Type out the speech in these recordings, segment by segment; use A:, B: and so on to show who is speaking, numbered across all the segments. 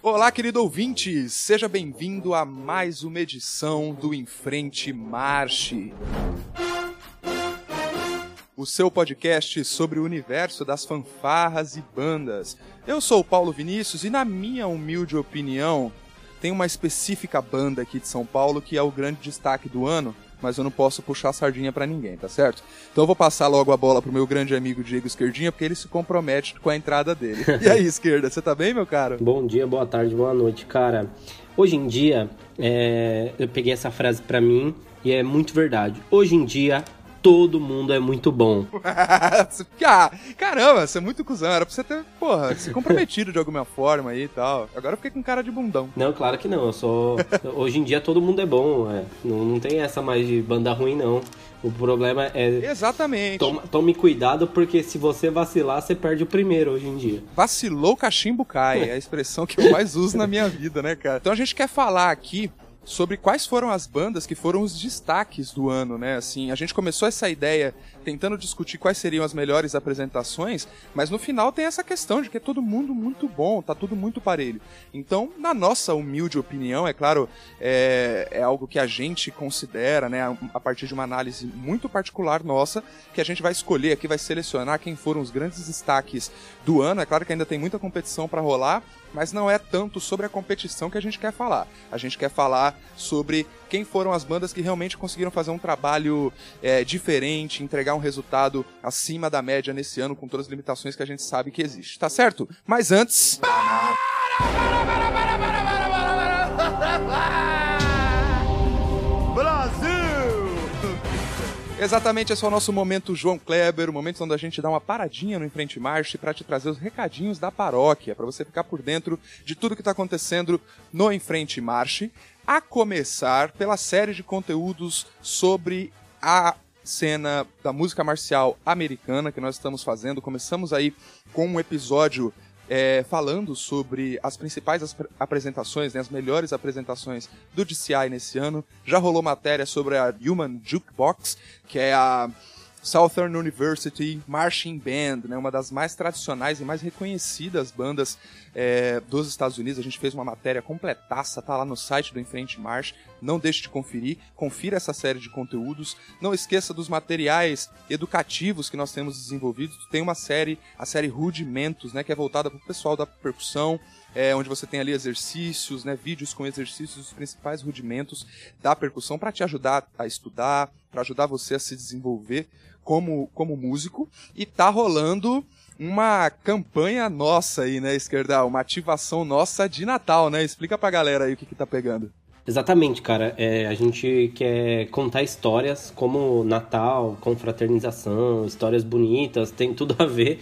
A: Olá, querido ouvinte! Seja bem-vindo a mais uma edição do Em Frente Marche. O seu podcast sobre o universo das fanfarras e bandas. Eu sou o Paulo Vinícius e, na minha humilde opinião, tem uma específica banda aqui de São Paulo que é o grande destaque do ano, mas eu não posso puxar a sardinha para ninguém, tá certo? Então eu vou passar logo a bola pro meu grande amigo Diego Esquerdinha, porque ele se compromete com a entrada dele. E aí, Esquerda, você tá bem, meu caro?
B: Bom dia, boa tarde, boa noite, cara. Hoje em dia, é... eu peguei essa frase para mim e é muito verdade. Hoje em dia, todo mundo é muito bom.
A: ah, caramba, você é muito cuzão. Era pra você ter, porra, se comprometido de alguma forma aí e tal. Agora eu fiquei com cara de bundão.
B: Não, claro que não. Eu sou. Hoje em dia todo mundo é bom. É. Não, não tem essa mais de banda ruim, não. O problema é.
A: Exatamente.
B: Toma, tome cuidado, porque se você vacilar, você perde o primeiro hoje em dia.
A: Vacilou, cachimbo cai. É a expressão que eu mais uso na minha vida, né, cara? Então a gente quer falar aqui sobre quais foram as bandas que foram os destaques do ano, né? Assim, a gente começou essa ideia tentando discutir quais seriam as melhores apresentações, mas no final tem essa questão de que é todo mundo muito bom, tá tudo muito parelho. Então, na nossa humilde opinião, é claro, é, é algo que a gente considera, né, a partir de uma análise muito particular nossa, que a gente vai escolher aqui, vai selecionar quem foram os grandes destaques do ano. É claro que ainda tem muita competição para rolar, mas não é tanto sobre a competição que a gente quer falar. A gente quer falar sobre quem foram as bandas que realmente conseguiram fazer um trabalho é, diferente, entregar um resultado acima da média nesse ano, com todas as limitações que a gente sabe que existe, tá certo? Mas antes. Exatamente, esse é o nosso momento João Kleber, o momento onde a gente dá uma paradinha no Enfrente Marche para te trazer os recadinhos da paróquia, para você ficar por dentro de tudo que está acontecendo no Enfrente Marche, a começar pela série de conteúdos sobre a cena da música marcial americana que nós estamos fazendo. Começamos aí com um episódio é, falando sobre as principais apresentações, né, as melhores apresentações do DCI nesse ano. Já rolou matéria sobre a Human Jukebox, que é a Southern University Marching Band, né, uma das mais tradicionais e mais reconhecidas bandas é, dos Estados Unidos. A gente fez uma matéria completaça, tá lá no site do Enfrente March. Não deixe de conferir, confira essa série de conteúdos. Não esqueça dos materiais educativos que nós temos desenvolvidos. Tem uma série, a série Rudimentos, né, que é voltada para o pessoal da percussão, é, onde você tem ali exercícios, né, vídeos com exercícios dos principais rudimentos da percussão para te ajudar a estudar, para ajudar você a se desenvolver como, como músico. E tá rolando uma campanha nossa aí, né, Esquerdal? Uma ativação nossa de Natal, né? Explica pra galera aí o que, que tá pegando.
B: Exatamente, cara. É, a gente quer contar histórias como Natal, confraternização, histórias bonitas, tem tudo a ver.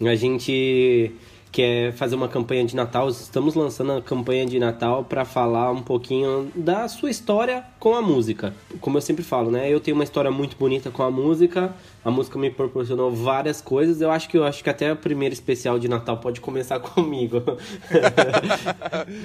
B: A gente quer fazer uma campanha de Natal. Estamos lançando a campanha de Natal para falar um pouquinho da sua história com a música. Como eu sempre falo, né? Eu tenho uma história muito bonita com a música. A música me proporcionou várias coisas. Eu acho que eu acho que até o primeiro especial de Natal pode começar comigo.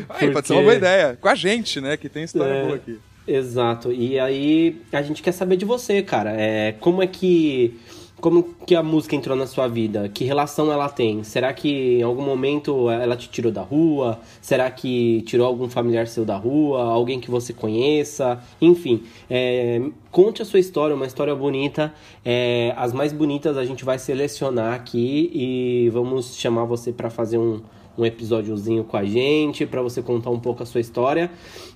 A: Aí, pode ser uma boa ideia. Com a gente, né? Que tem história é... boa aqui.
B: Exato. E aí a gente quer saber de você, cara. É, como é que como que a música entrou na sua vida? Que relação ela tem? Será que em algum momento ela te tirou da rua? Será que tirou algum familiar seu da rua? Alguém que você conheça? Enfim, é, conte a sua história, uma história bonita. É, as mais bonitas a gente vai selecionar aqui e vamos chamar você para fazer um, um episódiozinho com a gente, para você contar um pouco a sua história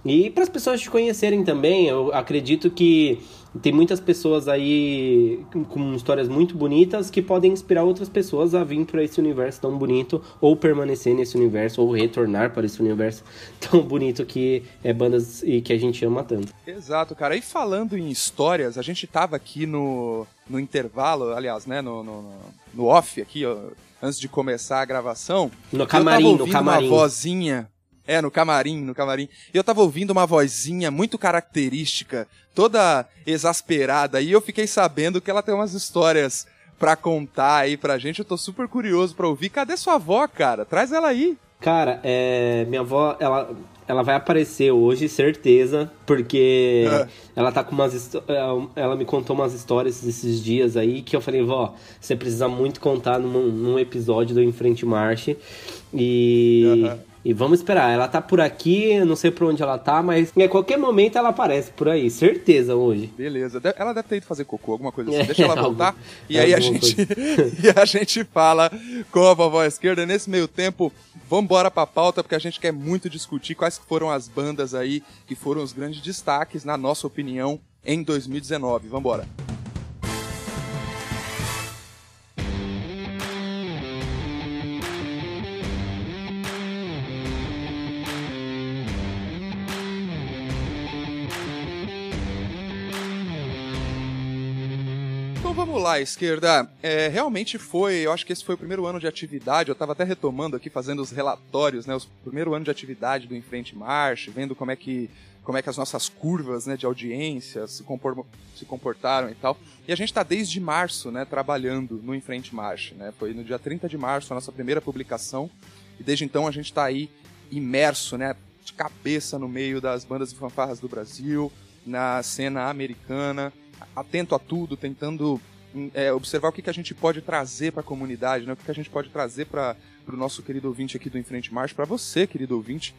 B: e para as pessoas te conhecerem também. Eu acredito que tem muitas pessoas aí com histórias muito bonitas que podem inspirar outras pessoas a vir para esse universo tão bonito ou permanecer nesse universo ou retornar para esse universo tão bonito que é bandas e que a gente ama tanto.
A: Exato, cara. E falando em histórias, a gente tava aqui no, no intervalo, aliás, né, no, no, no off aqui, ó, antes de começar a gravação.
B: No camarim, no camarim.
A: uma vozinha é, no camarim, no camarim. E eu tava ouvindo uma vozinha muito característica, toda exasperada, e eu fiquei sabendo que ela tem umas histórias pra contar aí pra gente. Eu tô super curioso pra ouvir. Cadê sua avó, cara? Traz ela aí.
B: Cara, é, minha avó, ela, ela vai aparecer hoje, certeza, porque é. ela tá com umas ela me contou umas histórias esses dias aí que eu falei, vó, você precisa muito contar num, num episódio do Em Frente Marche. E uhum E vamos esperar. Ela tá por aqui, não sei por onde ela tá, mas em qualquer momento ela aparece por aí, certeza hoje.
A: Beleza. Ela deve ter ido fazer cocô, alguma coisa assim. É, Deixa ela voltar. Algum, e aí a gente e a gente fala com a vovó esquerda. Nesse meio tempo, vamos embora pra pauta, porque a gente quer muito discutir quais foram as bandas aí que foram os grandes destaques, na nossa opinião, em 2019. Vamos embora. Lá, esquerda. É, realmente foi, eu acho que esse foi o primeiro ano de atividade. Eu estava até retomando aqui, fazendo os relatórios, né? O primeiro ano de atividade do Enfrente Marche, vendo como é que como é que as nossas curvas né, de audiência se, compor, se comportaram e tal. E a gente está desde março né, trabalhando no Enfrente Marche. Né? Foi no dia 30 de março a nossa primeira publicação. E desde então a gente está aí imerso, né, de cabeça no meio das bandas e fanfarras do Brasil, na cena americana, atento a tudo, tentando é, observar o que, que a gente pode trazer para a comunidade, né? o que, que a gente pode trazer para o nosso querido ouvinte aqui do Enfrente Marcha, para você, querido ouvinte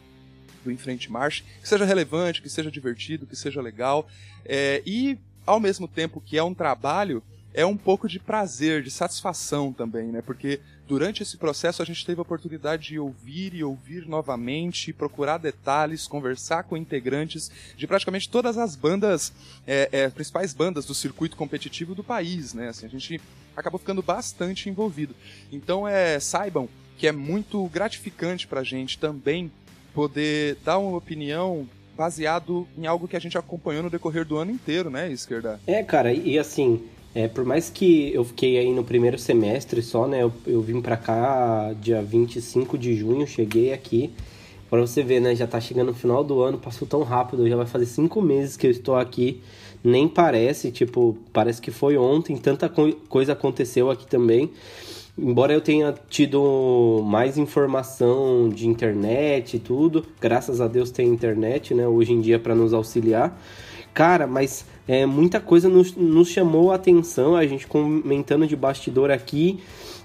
A: do Enfrente Marcha, que seja relevante, que seja divertido, que seja legal. É, e, ao mesmo tempo que é um trabalho, é um pouco de prazer, de satisfação também, né? Porque durante esse processo a gente teve a oportunidade de ouvir e ouvir novamente, procurar detalhes, conversar com integrantes de praticamente todas as bandas, é, é, principais bandas do circuito competitivo do país, né? Assim, a gente acabou ficando bastante envolvido. Então, é, saibam que é muito gratificante para a gente também poder dar uma opinião baseado em algo que a gente acompanhou no decorrer do ano inteiro, né, esquerda?
B: É, cara, e assim, é, por mais que eu fiquei aí no primeiro semestre só, né? Eu, eu vim pra cá dia 25 de junho, cheguei aqui. Pra você ver, né? Já tá chegando no final do ano, passou tão rápido, já vai fazer cinco meses que eu estou aqui. Nem parece, tipo, parece que foi ontem, tanta co coisa aconteceu aqui também. Embora eu tenha tido mais informação de internet e tudo, graças a Deus tem internet, né? Hoje em dia para nos auxiliar. Cara, mas é, muita coisa nos, nos chamou a atenção, a gente comentando de bastidor aqui,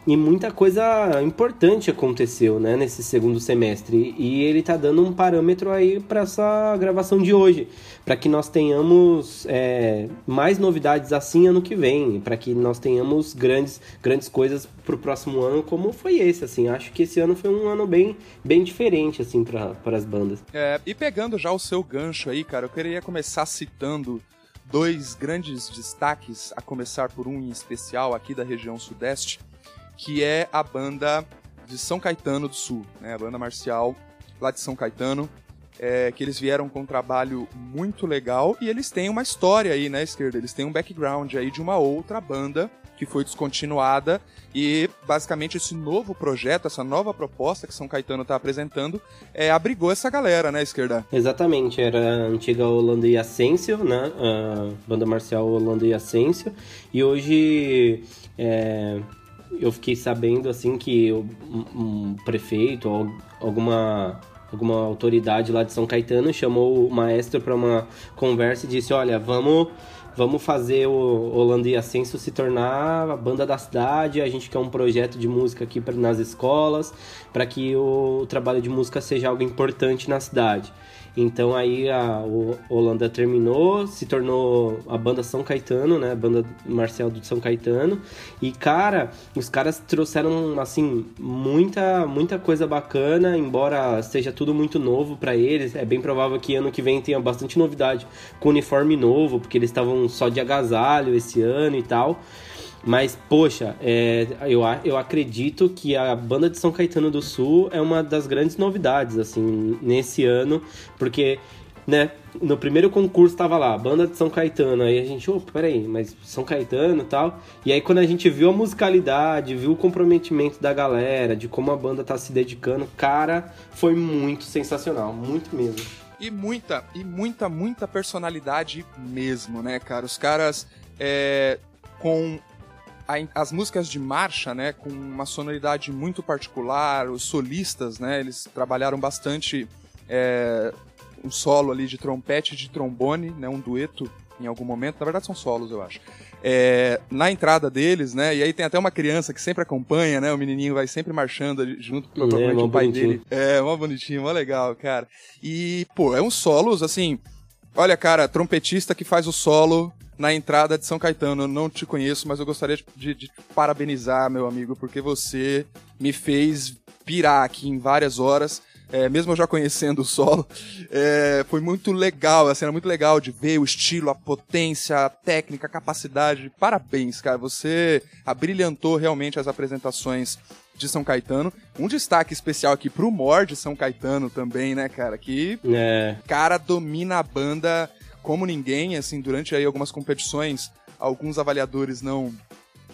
B: e muita coisa importante aconteceu, né, nesse segundo semestre. E ele tá dando um parâmetro aí para essa gravação de hoje, para que nós tenhamos é, mais novidades assim ano que vem, para que nós tenhamos grandes, grandes coisas pro próximo ano, como foi esse, assim. Acho que esse ano foi um ano bem, bem diferente, assim, para as bandas.
A: É, e pegando já o seu gancho aí, cara, eu queria começar citando dois grandes destaques, a começar por um em especial aqui da região sudeste, que é a banda de São Caetano do Sul, né? a banda marcial lá de São Caetano, é, que eles vieram com um trabalho muito legal e eles têm uma história aí, né, esquerda? Eles têm um background aí de uma outra banda que foi descontinuada. E basicamente esse novo projeto, essa nova proposta que São Caetano está apresentando, é, abrigou essa galera, né, esquerda?
B: Exatamente, era a antiga Holanda e Ascencio, né, a banda marcial Holanda e Ascencio, e hoje é, eu fiquei sabendo assim que um, um prefeito ou alguma alguma autoridade lá de São Caetano chamou o maestro para uma conversa e disse: Olha, vamos vamos fazer o Holanda e Ascenso se tornar a banda da cidade. A gente quer um projeto de música aqui nas escolas, para que o trabalho de música seja algo importante na cidade. Então aí a Holanda terminou, se tornou a banda São Caetano, né? A banda marcial do São Caetano. E cara, os caras trouxeram assim muita muita coisa bacana, embora seja tudo muito novo para eles. É bem provável que ano que vem tenha bastante novidade com uniforme novo, porque eles estavam só de agasalho esse ano e tal. Mas, poxa, é, eu, eu acredito que a banda de São Caetano do Sul é uma das grandes novidades, assim, nesse ano, porque, né, no primeiro concurso tava lá, banda de São Caetano, aí a gente, opa, oh, peraí, mas São Caetano e tal, e aí quando a gente viu a musicalidade, viu o comprometimento da galera, de como a banda tá se dedicando, cara, foi muito sensacional, muito mesmo.
A: E muita, e muita, muita personalidade mesmo, né, cara? Os caras é, com as músicas de marcha, né, com uma sonoridade muito particular, os solistas, né, eles trabalharam bastante é, um solo ali de trompete e de trombone, né, um dueto em algum momento, na verdade são solos, eu acho. é, na entrada deles, né? E aí tem até uma criança que sempre acompanha, né? O menininho vai sempre marchando junto com
B: é,
A: o pai
B: bonitinho.
A: dele. É, mó bonitinho, mó legal, cara. E, pô, é um solos, assim... Olha, cara, trompetista que faz o solo na entrada de São Caetano. Eu não te conheço, mas eu gostaria de, de, parabenizar, meu amigo, porque você me fez pirar aqui em várias horas. É, mesmo eu já conhecendo o solo, é, foi muito legal, a cena muito legal de ver o estilo, a potência, a técnica, a capacidade. Parabéns, cara. Você abrilhantou realmente as apresentações de São Caetano. Um destaque especial aqui pro Mor de São Caetano também, né, cara? Que
B: É.
A: cara domina a banda como ninguém, assim, durante aí algumas competições, alguns avaliadores não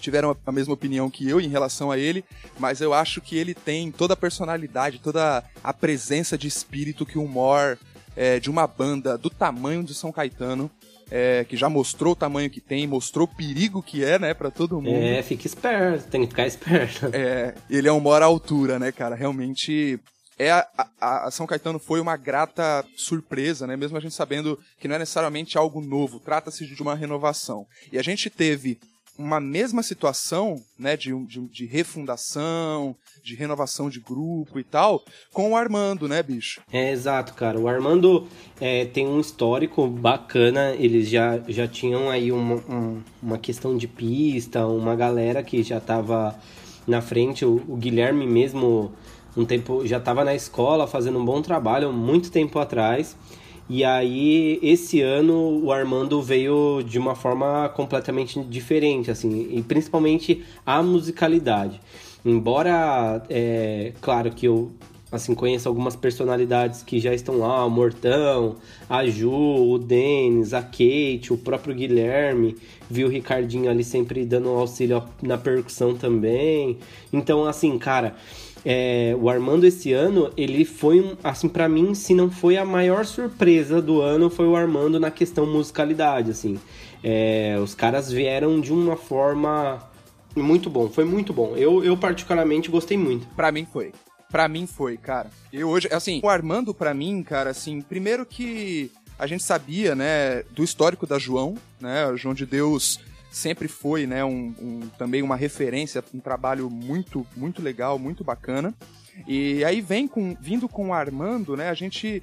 A: tiveram a mesma opinião que eu em relação a ele, mas eu acho que ele tem toda a personalidade, toda a presença de espírito que o Mor é, de uma banda do tamanho de São Caetano, é, que já mostrou o tamanho que tem, mostrou o perigo que é, né, pra todo mundo.
B: É, fica esperto, tem que ficar esperto.
A: É, ele é um mora à altura, né, cara? Realmente. É a, a- São Caetano foi uma grata surpresa, né? Mesmo a gente sabendo que não é necessariamente algo novo, trata-se de uma renovação. E a gente teve uma mesma situação, né, de, de, de refundação, de renovação de grupo e tal, com o Armando, né, bicho?
B: É, exato, cara. O Armando é, tem um histórico bacana. Eles já, já tinham aí uma, um- uma questão de pista, uma galera que já tava na frente. O, o Guilherme mesmo, um tempo, já tava na escola fazendo um bom trabalho, muito tempo atrás. E aí, esse ano, o Armando veio de uma forma completamente diferente, assim, e principalmente a musicalidade. Embora, é, claro que eu assim conheço algumas personalidades que já estão lá, o Mortão, a Ju, o Denis, a Kate, o próprio Guilherme, viu o Ricardinho ali sempre dando auxílio na percussão também. Então, assim, cara, é, o Armando esse ano, ele foi, assim, pra mim, se não foi a maior surpresa do ano, foi o Armando na questão musicalidade, assim. É, os caras vieram de uma forma muito bom, foi muito bom. Eu, eu particularmente gostei muito.
A: Pra mim foi. Pra mim foi, cara. Eu hoje, assim, o Armando pra mim, cara, assim, primeiro que a gente sabia, né, do histórico da João, né, o João de Deus sempre foi, né, um, um- também uma referência, um trabalho muito, muito legal, muito bacana. E aí vem com, vindo com o Armando, né, a gente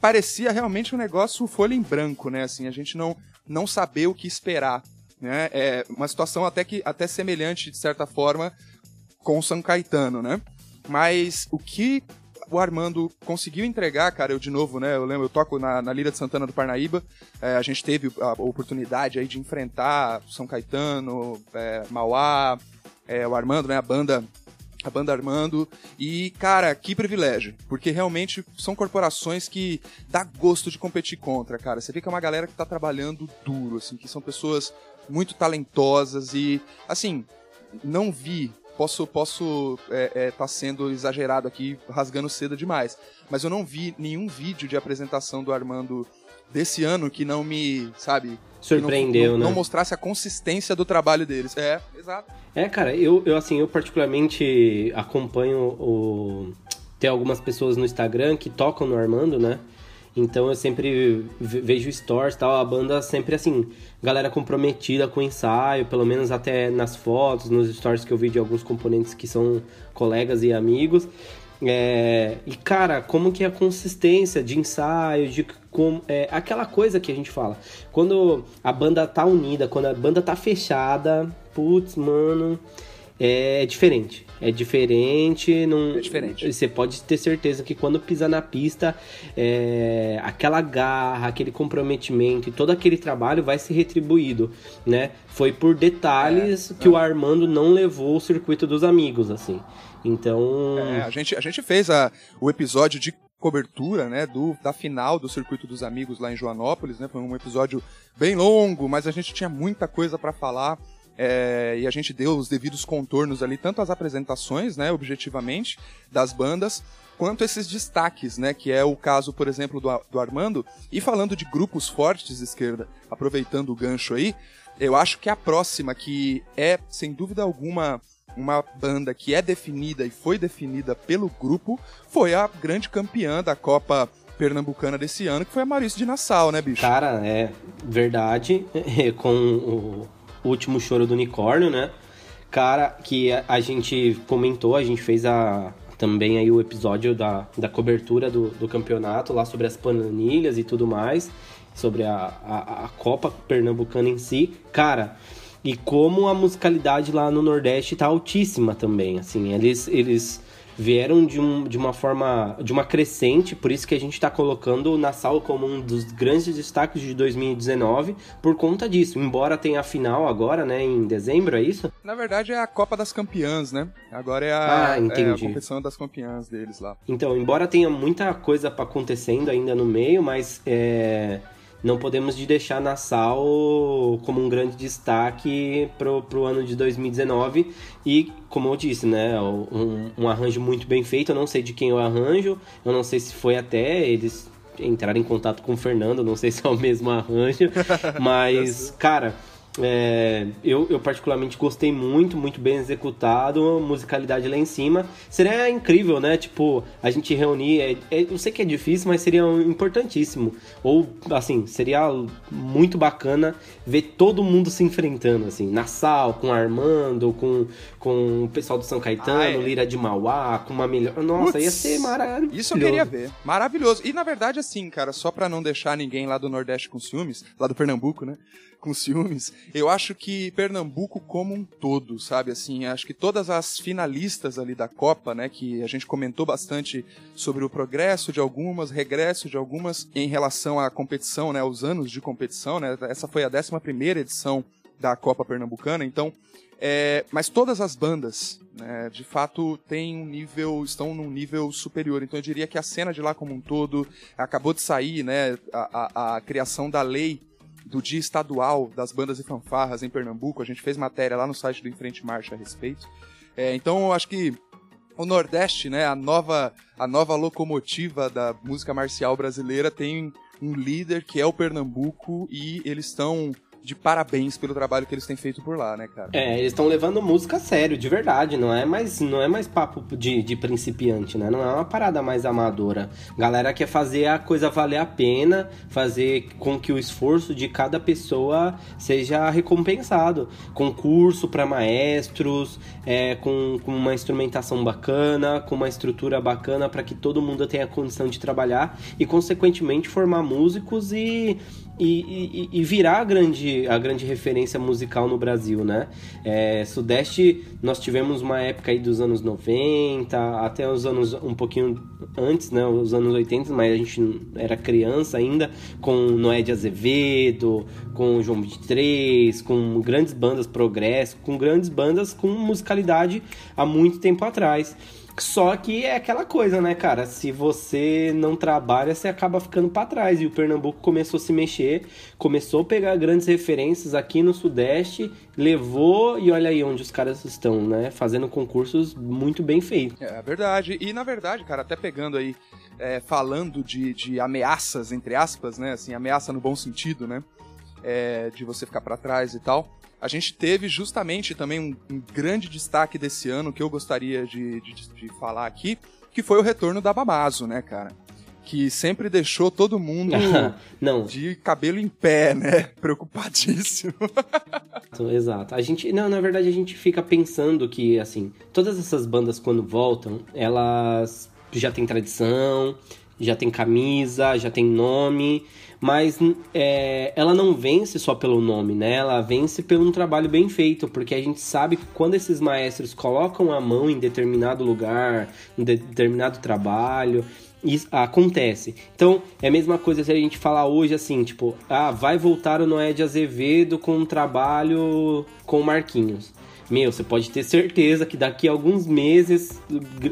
A: parecia realmente um negócio folha em branco, né, assim, a gente não, não saber o que esperar, né, é uma situação até que, até semelhante, de certa forma, com o São Caetano, né? Mas o que o Armando conseguiu entregar, cara, eu de novo, né? Eu lembro, eu toco na, na Lira de Santana do Parnaíba. é, a gente teve a oportunidade aí de enfrentar São Caetano, é, Mauá, é, o Armando, né? A banda. A banda Armando. E, cara, que privilégio. Porque realmente são corporações que dá gosto de competir contra, cara. Você vê que é uma galera que tá trabalhando duro, assim, que são pessoas muito talentosas e, assim, não vi. Posso posso é, é, tá sendo exagerado aqui, rasgando seda demais. Mas eu não vi nenhum vídeo de apresentação do Armando desse ano que não me, sabe,
B: Surpreendeu,
A: não, não,
B: né?
A: não mostrasse a consistência do trabalho deles. É, exato.
B: É, cara, eu, eu assim, eu particularmente acompanho o. Tem algumas pessoas no Instagram que tocam no Armando, né? Então eu sempre ve- vejo stories tal, a banda sempre assim, galera comprometida com o ensaio, pelo menos até nas fotos, nos stories que eu vi de alguns componentes que são colegas e amigos. É, e cara, como que é a consistência de ensaio, de como é aquela coisa que a gente fala. Quando a banda tá unida, quando a banda tá fechada, putz, mano, é diferente. É diferente, não.
A: É diferente.
B: Você pode ter certeza que quando pisar na pista, é, aquela garra, aquele comprometimento e todo aquele trabalho vai ser retribuído, né? Foi por detalhes que o Armando não levou o circuito dos amigos, assim. Então,
A: É, a, gente, a gente fez a, o episódio de cobertura, né, do, da final do Circuito dos Amigos lá em Joanópolis, né, foi um episódio bem longo, mas a gente tinha muita coisa para falar, é, e a gente deu os devidos contornos ali, tanto as apresentações, né, objetivamente, das bandas, quanto esses destaques, né, que é o caso, por exemplo, do, do Armando, e falando de grupos fortes de esquerda, aproveitando o gancho aí, eu acho que a próxima, que é, sem dúvida alguma, uma banda que é definida e foi definida pelo grupo, foi a grande campeã da Copa Pernambucana desse ano, que foi a Maurício de Nassau, né, bicho?
B: cara, é verdade. Com o, último choro do unicórnio, né? Cara, que a, gente comentou, a gente fez a, também aí o episódio da, da cobertura do, do campeonato lá sobre as planilhas e tudo mais, sobre a, a, a Copa Pernambucana em si. Cara, e como a musicalidade lá no Nordeste tá altíssima também, assim, eles, eles vieram de, um, de uma forma, de uma crescente, por isso que a gente está colocando o Nassau como um dos grandes destaques de 2019, por conta disso. Embora tenha a final agora, né, em dezembro, é isso?
A: Na verdade é a Copa das Campeãs, né? Agora é a,
B: ah.
A: É a competição das campeãs deles lá.
B: Então, embora tenha muita coisa acontecendo ainda no meio, mas é não podemos de deixar Nassau como um grande destaque pro, pro ano de 2019 e como eu disse, né, um, um arranjo muito bem feito, eu não sei de quem é o arranjo, eu não sei se foi até eles entraram em contato com o Fernando, não sei se é o mesmo arranjo, mas, cara, é, eu, eu, particularmente gostei muito, muito bem executado, musicalidade lá em cima. Seria incrível, né? Tipo, a gente reunir. É, é, eu sei que é difícil, mas seria importantíssimo. Ou, assim, seria muito bacana ver todo mundo se enfrentando, assim. Nassau, com Armando, com, com o pessoal do São Caetano, ah, é. Lira de Mauá, com uma melhor. Nossa, Puts, ia ser maravilhoso.
A: Isso eu queria ver. Maravilhoso. E na verdade, assim, cara, só pra não deixar ninguém lá do Nordeste com ciúmes, lá do Pernambuco, né? com ciúmes. Eu acho que Pernambuco como um todo, sabe? Assim, acho que todas as finalistas ali da Copa, né, que a gente comentou bastante sobre o progresso de algumas, regresso de algumas em relação à competição, né, os anos de competição, né? Essa foi a 11 primeira edição da Copa Pernambucana, então é, mas todas as bandas, né, de fato, têm um nível, estão num nível superior. Então eu diria que a cena de lá como um todo acabou de sair, né, a, a, a criação da lei do Dia Estadual das Bandas e Fanfarras em Pernambuco. A gente fez matéria lá no site do Enfrente Marcha a respeito. É, então eu acho que o Nordeste, né, a nova, a nova locomotiva da música marcial brasileira tem um líder que é o Pernambuco e eles estão de parabéns pelo trabalho que eles têm feito por lá, né, cara?
B: É, eles estão levando música a sério, de verdade, não é mais, não é mais papo de, de principiante, né? Não é uma parada mais amadora. Galera quer fazer a coisa valer a pena, fazer com que o esforço de cada pessoa seja recompensado. Concurso para maestros, é, com, com uma instrumentação bacana, com uma estrutura bacana para que todo mundo tenha condição de trabalhar e, consequentemente, formar músicos e e, e, virar a grande, a grande referência musical no Brasil, né? É, Sudeste, nós tivemos uma época aí dos anos 90, até os anos um pouquinho antes, né? Os anos 80, mas a gente era criança ainda, com Noé de Azevedo, com João 23, com grandes bandas progresso, com grandes bandas com musicalidade há muito tempo atrás. Só que é aquela coisa, né, cara? Se você não trabalha, você acaba ficando para trás. E o Pernambuco começou a se mexer, começou a pegar grandes referências aqui no Sudeste, levou e olha aí onde os caras estão, né? Fazendo concursos muito bem feitos.
A: É verdade. E na verdade, cara, até pegando aí, é, falando de, de ameaças, entre aspas, né? Assim, ameaça no bom sentido, né? É, de você ficar para trás e tal a gente teve justamente também um, um, grande destaque desse ano que eu gostaria de, de, de, falar aqui, que foi o retorno da Bamazo, né, cara? Que sempre deixou todo mundo
B: não.
A: de cabelo em pé, né? Preocupadíssimo.
B: Exato. A gente, não, na verdade a gente fica pensando que, assim, todas essas bandas quando voltam, elas já têm tradição, já tem camisa, já tem nome, mas é, ela não vence só pelo nome, né? Ela vence pelo um trabalho bem feito, porque a gente sabe que quando esses maestros colocam a mão em determinado lugar, em determinado trabalho, isso acontece. Então, é a mesma coisa se a gente falar hoje assim, tipo, ah, vai voltar o Noé de Azevedo com um trabalho com o Marquinhos meu, você pode ter certeza que daqui a alguns meses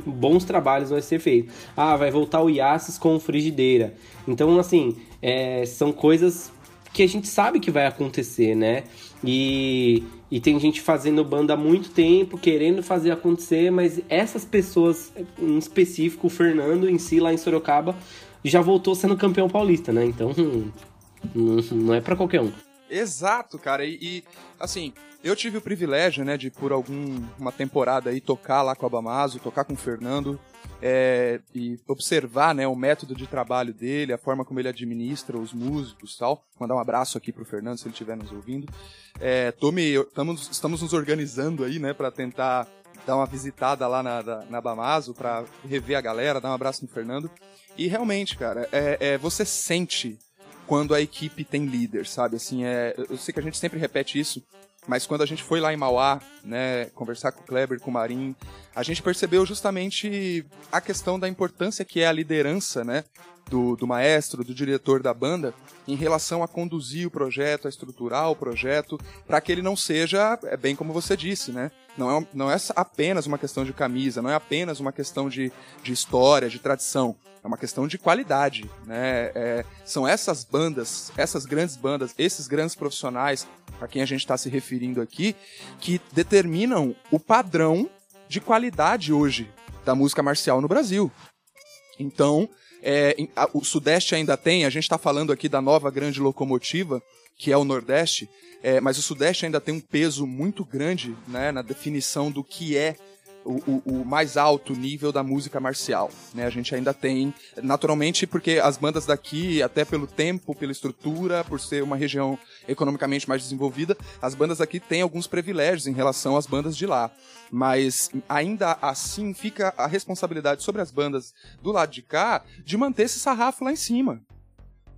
B: bons trabalhos vão ser feitos. Ah, vai voltar o Yassis com frigideira. Então, assim, é, são coisas que a gente sabe que vai acontecer, né? E, e tem gente fazendo banda há muito tempo, querendo fazer acontecer, mas essas pessoas, em específico, o Fernando em si, lá em Sorocaba, já voltou sendo campeão paulista, né? Então, não, é para qualquer um.
A: Exato, cara. E, e, assim, eu tive o privilégio, né, de por alguma temporada aí tocar lá com a Bamazo, tocar com o Fernando é, e observar, né, o método de trabalho dele, a forma como ele administra os músicos, tal. Mandar um abraço aqui pro Fernando se ele estiver nos ouvindo. É, estamos, estamos nos organizando aí, né, para tentar dar uma visitada lá na, na, na Bamazo para rever a galera, dar um abraço no Fernando. E realmente, cara, é, é, você sente quando a equipe tem líder, sabe? Assim, é, eu sei que a gente sempre repete isso, mas quando a gente foi lá em Mauá, né, conversar com o Kleber, com o Marim, a gente percebeu justamente a questão da importância que é a liderança, né, do, do maestro, do diretor da banda, em relação a conduzir o projeto, a estruturar o projeto, para que ele não seja, é bem como você disse, né, não é, não é apenas uma questão de camisa, não é apenas uma questão de, de história, de tradição, é uma questão de qualidade, né? É, são essas bandas, essas grandes bandas, esses grandes profissionais a quem a gente está se referindo aqui, que determinam o padrão de qualidade hoje da música marcial no Brasil. Então, é, o Sudeste ainda tem, a gente está falando aqui da nova grande locomotiva, que é o Nordeste, é, mas o Sudeste ainda tem um peso muito grande né, na definição do que é o, o, mais alto nível da música marcial. Né? A gente ainda tem, naturalmente, porque as bandas daqui, até pelo tempo, pela estrutura, por ser uma região economicamente mais desenvolvida, as bandas aqui têm alguns privilégios em relação às bandas de lá. Mas ainda assim fica a responsabilidade sobre as bandas do lado de cá de manter esse sarrafo lá em cima.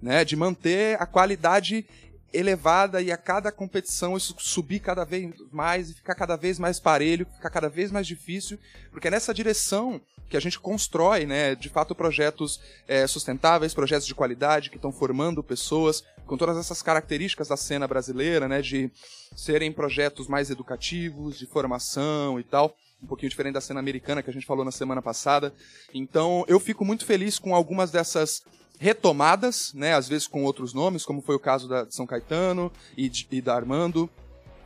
A: Né, de manter a qualidade elevada e a cada competição isso subir cada vez mais e ficar cada vez mais parelho, ficar cada vez mais difícil, porque é nessa direção que a gente constrói, né, de fato, projetos é, sustentáveis, projetos de qualidade que estão formando pessoas com todas essas características da cena brasileira, né, de serem projetos mais educativos, de formação e tal um pouquinho diferente da cena americana que a gente falou na semana passada. Então, eu fico muito feliz com algumas dessas retomadas, né, às vezes com outros nomes, como foi o caso da de São Caetano e, de, e da Armando,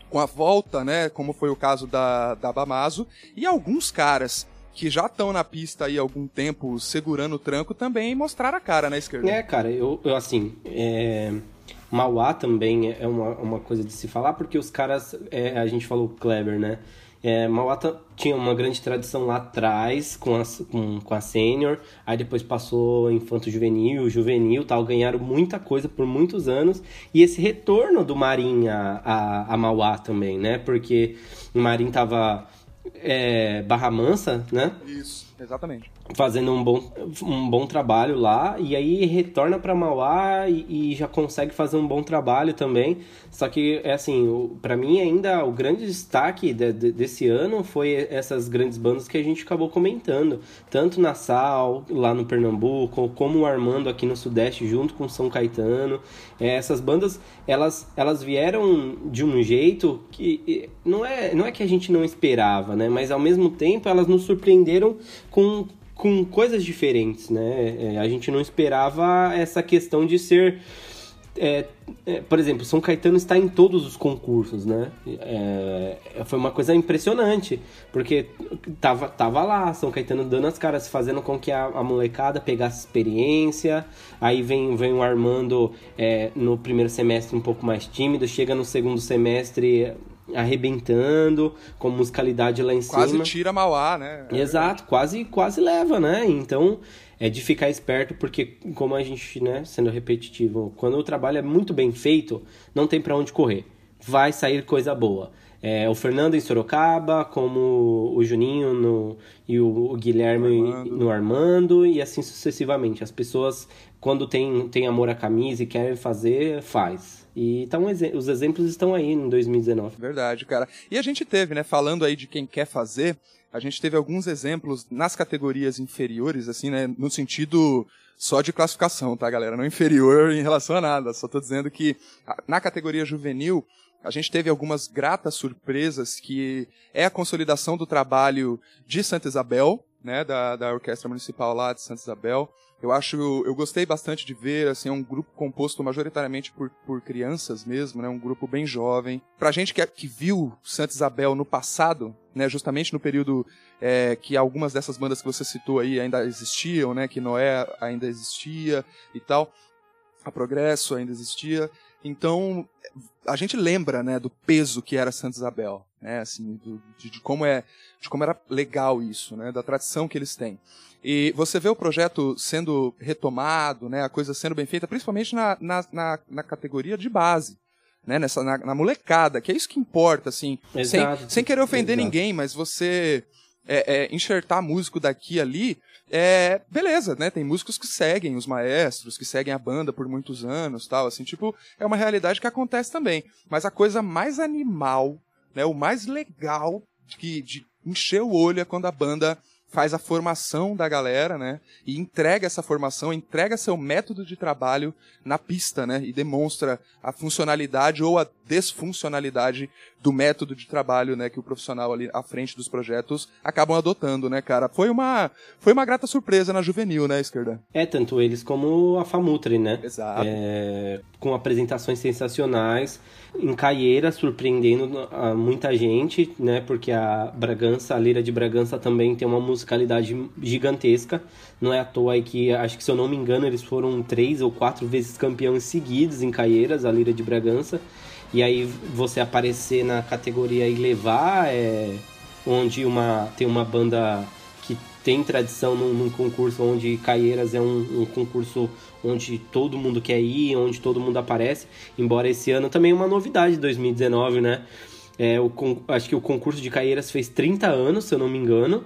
A: com a volta, né, como foi o caso da, da Bamazo, e alguns caras que já estão na pista aí há algum tempo segurando o tranco também mostraram a cara na esquerda.
B: É, cara, eu, eu assim, é... Mauá também é uma, uma coisa de se falar, porque os caras, é, a gente falou Kleber, né? É, Mauá tinha uma grande tradição lá atrás com a, com, com a sênior, aí depois passou infanto juvenil, juvenil tal, ganharam muita coisa por muitos anos. E esse retorno do Marim a, a, a Mauá também, né? Porque o Marim tava é, Barra Mansa, né?
A: Isso, exatamente
B: fazendo um bom, um bom trabalho lá e aí retorna para Mauá e, e, já consegue fazer um bom trabalho também. Só que é assim, para mim ainda o grande destaque de, de, desse ano foi essas grandes bandas que a gente acabou comentando, tanto na Sal lá no Pernambuco, como o Armando aqui no Sudeste junto com São Caetano. É, essas bandas elas elas vieram de um jeito que não é não é que a gente não esperava, né? Mas ao mesmo tempo elas nos surpreenderam com com coisas diferentes, né? É, a gente não esperava essa questão de ser. É, é, por exemplo, São Caetano está em todos os concursos, né? É, foi uma coisa impressionante, porque tava, tava lá, São Caetano dando as caras, fazendo com que a, a molecada pegasse experiência. Aí vem, vem o Armando é, no primeiro semestre um pouco mais tímido, chega no segundo semestre arrebentando, com musicalidade lá em
A: quase
B: cima.
A: Quase tira Mauá, né?
B: Exato, quase, quase leva, né? Então é de ficar esperto, porque como a gente, né, sendo repetitivo, quando o trabalho é muito bem feito, não tem para onde correr. Vai sair coisa boa. É, o Fernando em Sorocaba, como o Juninho no, e o, o Guilherme Armando. no Armando, e assim sucessivamente. As pessoas, quando tem, tem amor à camisa e querem fazer, faz. E um os exemplos estão aí em 2019.
A: Verdade, cara. E a gente teve, né, falando aí de quem quer fazer, a gente teve alguns exemplos nas categorias inferiores, assim, né, no sentido só de classificação, tá, galera? Não inferior em relação a nada. Só tô dizendo que na categoria juvenil, a gente teve algumas gratas surpresas que é a consolidação do trabalho de Santa Isabel, né, da, da Orquestra Municipal lá de Santa Isabel. Eu acho, eu gostei bastante de ver, assim, é um grupo composto majoritariamente por, por crianças mesmo, né, um grupo bem jovem. Pra gente que, que viu Santa Isabel no passado, né, justamente no período é, que algumas dessas bandas que você citou aí ainda existiam, né, que Noé ainda existia e tal, a Progresso ainda existia, Então, a gente lembra, né, do peso que era Santa Isabel, né, assim, do, de, de, como é, de como era legal isso, né, da tradição que eles têm. E você vê o projeto sendo retomado, né, a coisa sendo bem feita, principalmente na, na, na, na categoria de base. Né, nessa, na, na, molecada, que é isso que importa, assim, Exato. sem, sem querer ofender Exato. ninguém, mas você é, é, enxertar músico daqui e ali, é, beleza, né? Tem músicos que seguem os maestros, que seguem a banda por muitos anos, tal, assim, tipo, é uma realidade que acontece também. Mas a coisa mais animal, né, o mais legal de, de encher o olho é quando a banda faz a formação da galera, né? E entrega essa formação, entrega seu método de trabalho na pista, né? E demonstra a funcionalidade ou a desfuncionalidade do método de trabalho, né? Que o profissional ali à frente dos projetos acabam adotando, né, cara? Foi uma, foi uma grata surpresa na juvenil, né, esquerda?
B: É, tanto eles como a Famutri, né?
A: Exato.
B: É, com apresentações sensacionais em Caieira, surpreendendo muita gente, né? Porque a Bragança, a Lira de Bragança também tem uma musicalidade gigantesca. Não é à toa que, acho que se eu não me engano, eles foram três ou quatro vezes campeões seguidos em Caieiras, a Lira de Bragança. E aí você aparecer na categoria e levar, é, onde uma, tem uma banda que tem tradição num, num concurso onde Caieiras é um, um concurso onde todo mundo quer ir, onde todo mundo aparece. Embora esse ano também é uma novidade 2019, né? É, o, acho que o concurso de Caieiras fez 30 anos, se eu não me engano.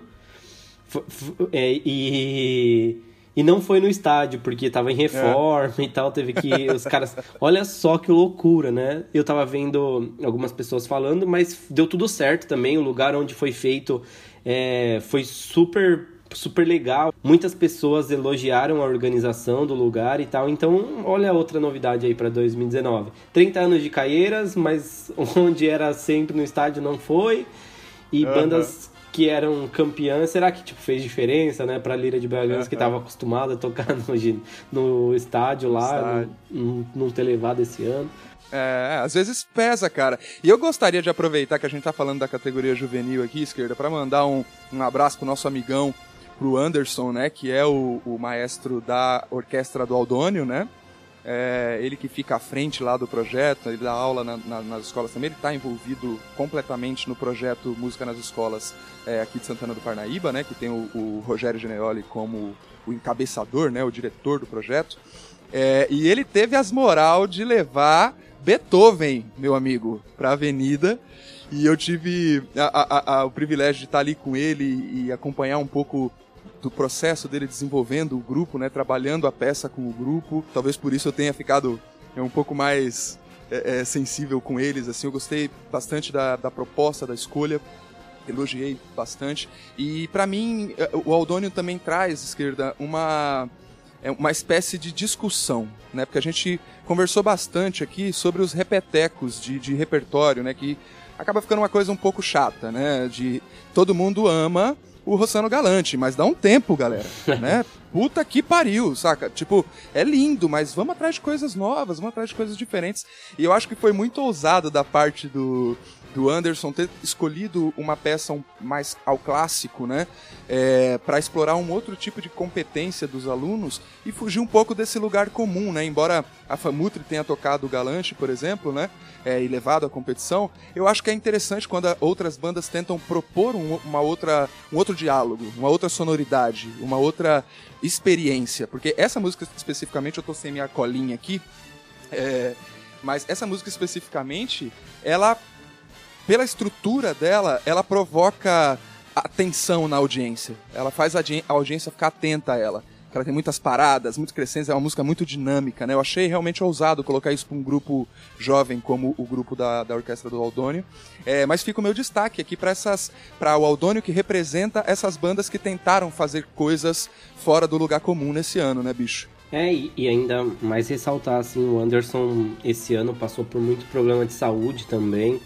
B: É, e, e não foi no estádio, porque tava em reforma é. e tal, teve que. Os caras. Olha só que loucura, né? Eu tava vendo algumas pessoas falando, mas deu tudo certo também. O lugar onde foi feito é, foi super super legal. Muitas pessoas elogiaram a organização do lugar e tal. Então, olha outra novidade aí para 2019. 30 anos de Caieiras, mas onde era sempre no estádio não foi. E uhum. bandas que eram campeãs, será que tipo, fez diferença, né, pra Lira de Bragança, uhum. que estava acostumada a tocar no, no estádio lá, estádio. Não, não ter levado esse ano?
A: É, às vezes pesa, cara. E eu gostaria de aproveitar que a gente tá falando da categoria juvenil aqui, esquerda, para mandar um, um abraço pro nosso amigão pro Anderson, né, que é o, o maestro da orquestra do Aldônio, né? É, ele que fica à frente lá do projeto, ele dá aula na, na, nas escolas também, ele está envolvido completamente no projeto Música nas Escolas é, aqui de Santana do Parnaíba, né, que tem o, o Rogério Geneoli como o encabeçador, né, o diretor do projeto. É, e ele teve as moral de levar Beethoven, meu amigo, para a avenida. E eu tive a, a, a, o privilégio de estar ali com ele e acompanhar um pouco do processo dele desenvolvendo o grupo, né, trabalhando a peça com o grupo. Talvez por isso eu tenha ficado é, um pouco mais é, é, sensível com eles. Assim, eu gostei bastante da, da proposta, da escolha, elogiei bastante. E para mim, é, o Aldônio também traz, esquerda, uma é uma espécie de discussão, né? Porque a gente conversou bastante aqui sobre os repetecos de, de repertório, né? Que acaba ficando uma coisa um pouco chata, né? De todo mundo ama o Rossano Galante, mas dá um tempo, galera, né? Puta que pariu, saca? Tipo, é lindo, mas vamos atrás de coisas novas, vamos atrás de coisas diferentes. E eu acho que foi muito ousado da parte do, do Anderson ter escolhido uma peça mais ao clássico, né? É, para explorar um outro tipo de competência dos alunos e fugir um pouco desse lugar comum, né? Embora a Famutri tenha tocado o Galante, por exemplo, né? É, e levado à competição, eu acho que é interessante quando outras bandas tentam propor um, uma outra, um outro diálogo, uma outra sonoridade, uma outra experiência. Porque essa música especificamente, eu tô sem minha colinha aqui, é, mas essa música especificamente, ela pela estrutura dela, ela provoca atenção na audiência. Ela faz a audiência ficar atenta a ela. Ela tem muitas paradas, muito crescentes, é uma música muito dinâmica, né? Eu achei realmente ousado colocar isso para um grupo jovem como o grupo da, da Orquestra do Aldônio. É, mas fica o meu destaque aqui para essas para o Aldônio que representa essas bandas que tentaram fazer coisas fora do lugar comum nesse ano, né, bicho?
B: É, e ainda mais ressaltar, assim, o Anderson esse ano passou por muito problema de saúde também.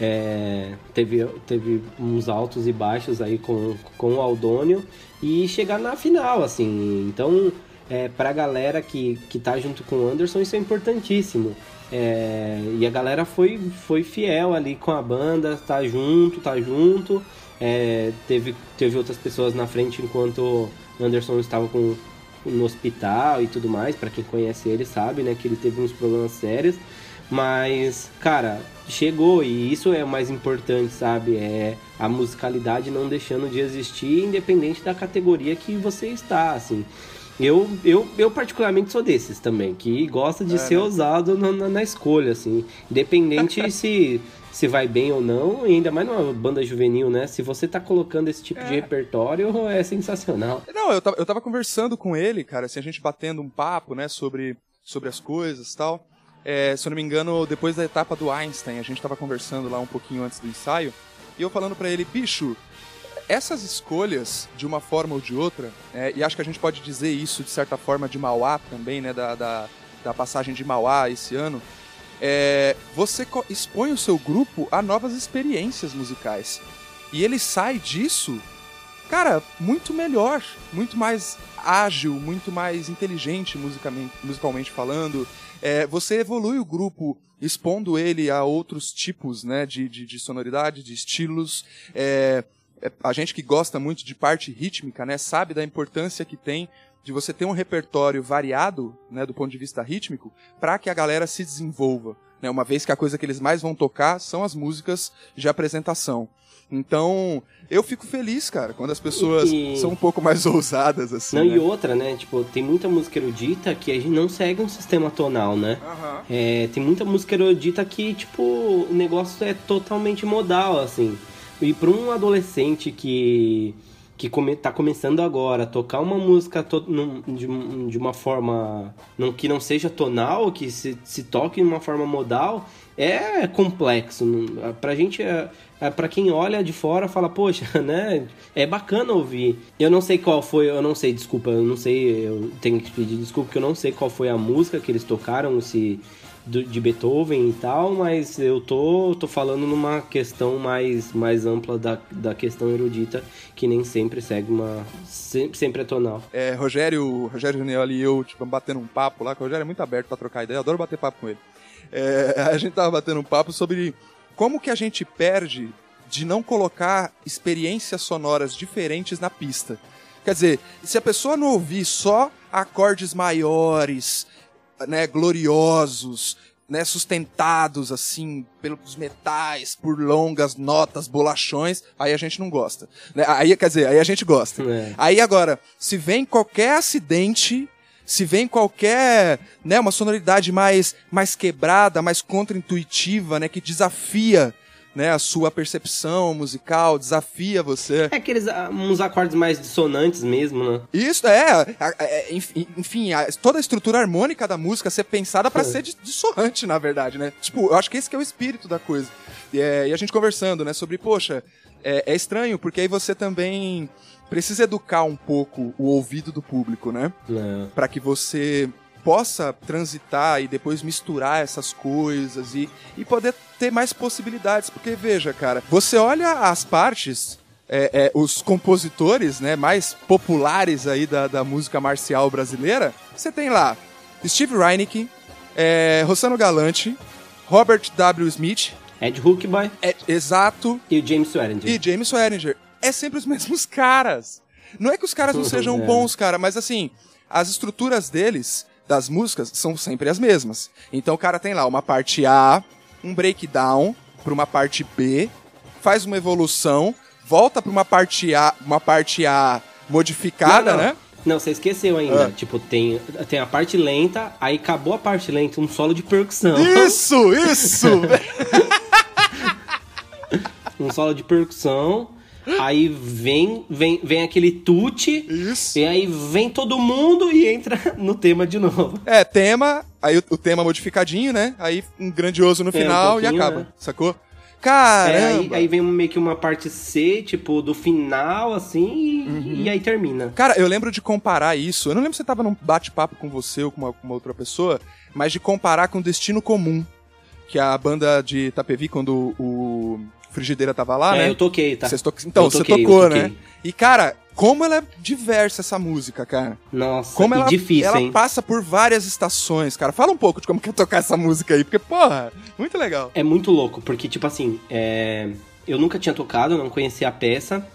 B: É, teve, teve uns altos e baixos aí com, com o Aldônio e chegar na final, assim. Então, é, pra galera que, que tá junto com o Anderson, isso é importantíssimo. É, e a galera foi, foi fiel ali com a banda, tá junto, tá junto. É, teve, teve outras pessoas na frente enquanto Anderson estava com, no hospital e tudo mais. Para quem conhece ele sabe, né, que ele teve uns problemas sérios. Mas, cara, chegou e isso é o mais importante, sabe? É a musicalidade não deixando de existir, independente da categoria que você está, assim. Eu, eu, eu particularmente sou desses também, que gosta de é, ser né? ousado na, na, na, escolha, assim. Independente se, se vai bem ou não, ainda mais numa banda juvenil, né? Se você tá colocando esse tipo é. de repertório, é sensacional.
A: Não, eu tava, eu tava conversando com ele, cara, assim, a gente batendo um papo, né, sobre, sobre as coisas e tal. É, se eu não me engano, depois da etapa do Einstein, a gente tava conversando lá um pouquinho antes do ensaio, e eu falando para ele, bicho, essas escolhas, de uma forma ou de outra, é, e acho que a gente pode dizer isso de certa forma de Mauá também, né, da, da, da passagem de Mauá esse ano, é, você expõe o seu grupo a novas experiências musicais. E ele sai disso, cara, muito melhor, muito mais ágil, muito mais inteligente musicalmente, musicalmente falando. É, você evolui o grupo expondo ele a outros tipos né, de, de, de sonoridade, de estilos. É, é, a gente que gosta muito de parte rítmica, né, sabe da importância que tem de você ter um repertório variado, né, do ponto de vista rítmico, para que a galera se desenvolva, né, uma vez que a coisa que eles mais vão tocar são as músicas de apresentação. Então, eu fico feliz, cara, quando as pessoas e... são um pouco mais ousadas, assim.
B: Não,
A: né?
B: e outra, né? Tipo, tem muita música erudita que a gente não segue um sistema tonal, né? Uhum. É, tem muita música erudita que, tipo, o negócio é totalmente modal, assim. E para um adolescente que que come, tá começando agora, tocar uma música to, num, de, de, uma forma não, que não seja tonal, que se, se toque de uma forma modal, é complexo. Pra gente, pra quem olha de fora, fala, poxa, né? É bacana ouvir. Eu não sei qual foi, eu não sei, desculpa, eu não sei, eu tenho que pedir desculpa, porque eu não sei qual foi a música que eles tocaram, se de Beethoven e tal, mas eu tô, tô falando numa questão mais, mais ampla da, da questão erudita, que nem sempre segue uma. sempre, sempre é tonal.
A: É, Rogério, Rogério Junioli e eu, tipo, batendo um papo lá, que o Rogério é muito aberto para trocar ideia, eu adoro bater papo com ele. É, a gente tava batendo um papo sobre como que a gente perde de não colocar experiências sonoras diferentes na pista. Quer dizer, se a pessoa não ouvir só acordes maiores, né, gloriosos, né, sustentados assim pelos metais, por longas notas, bolachões, aí a gente não gosta. Né? Aí, quer dizer, aí a gente gosta. É. Aí agora, se vem qualquer acidente, se vem qualquer, né, uma sonoridade mais mais quebrada, mais contraintuitiva, né, que desafia né, a sua percepção musical, desafia você.
B: É aqueles ah, uns acordes mais dissonantes mesmo, né?
A: Isso, é. é enfim, toda a estrutura harmônica da música ser pensada para ser dissonante, na verdade, né? Tipo, eu acho que esse que é o espírito da coisa. E, é, e a gente conversando, né, sobre, poxa, é, é estranho, porque aí você também precisa educar um pouco o ouvido do público, né? É. Para que você possa transitar e depois misturar essas coisas e, e poder ter mais possibilidades. Porque, veja, cara, você olha as partes. É, é, os compositores né, mais populares aí da, da música marcial brasileira, você tem lá Steve Reinick, é, Rossano Galante, Robert W. Smith,
B: Ed Hookboy,
A: Ed, exato,
B: e o James Swearinger.
A: E James Swearinger. É sempre os mesmos caras. Não é que os caras não sejam é. bons, cara, mas assim, as estruturas deles das músicas são sempre as mesmas. Então o cara tem lá uma parte A, um breakdown para uma parte B, faz uma evolução, volta para uma parte A, uma parte A modificada,
B: não, não.
A: né?
B: Não, você esqueceu ainda. Ah. Tipo, tem, tem a parte lenta, aí acabou a parte lenta, um solo de percussão.
A: Isso, isso!
B: um solo de percussão. Aí vem, vem, vem aquele tute. Isso. E aí vem todo mundo e entra no tema de novo.
A: É, tema, aí o, o tema modificadinho, né? Aí um grandioso no é, final um e acaba, né? sacou? Caramba!
B: É, aí, aí, vem meio que uma parte C, tipo, do final, assim, e, uhum. e, aí termina.
A: Cara, eu lembro de comparar isso. Eu não lembro se você tava num bate-papo com você ou com uma, com uma outra pessoa, mas de comparar com Destino Comum. Que é a banda de Itapevi, quando o Frigideira tava lá,
B: é,
A: né?
B: eu toquei, tá?
A: To... Então, eu você toquei, tocou, né? E, cara, como ela é diversa essa música, cara.
B: Nossa,
A: como ela,
B: difícil,
A: ela
B: hein?
A: passa por várias estações, cara. Fala um pouco de como que é tocar essa música aí, porque, porra, muito legal.
B: É muito louco, porque, tipo assim, é... eu nunca tinha tocado, não conhecia a peça.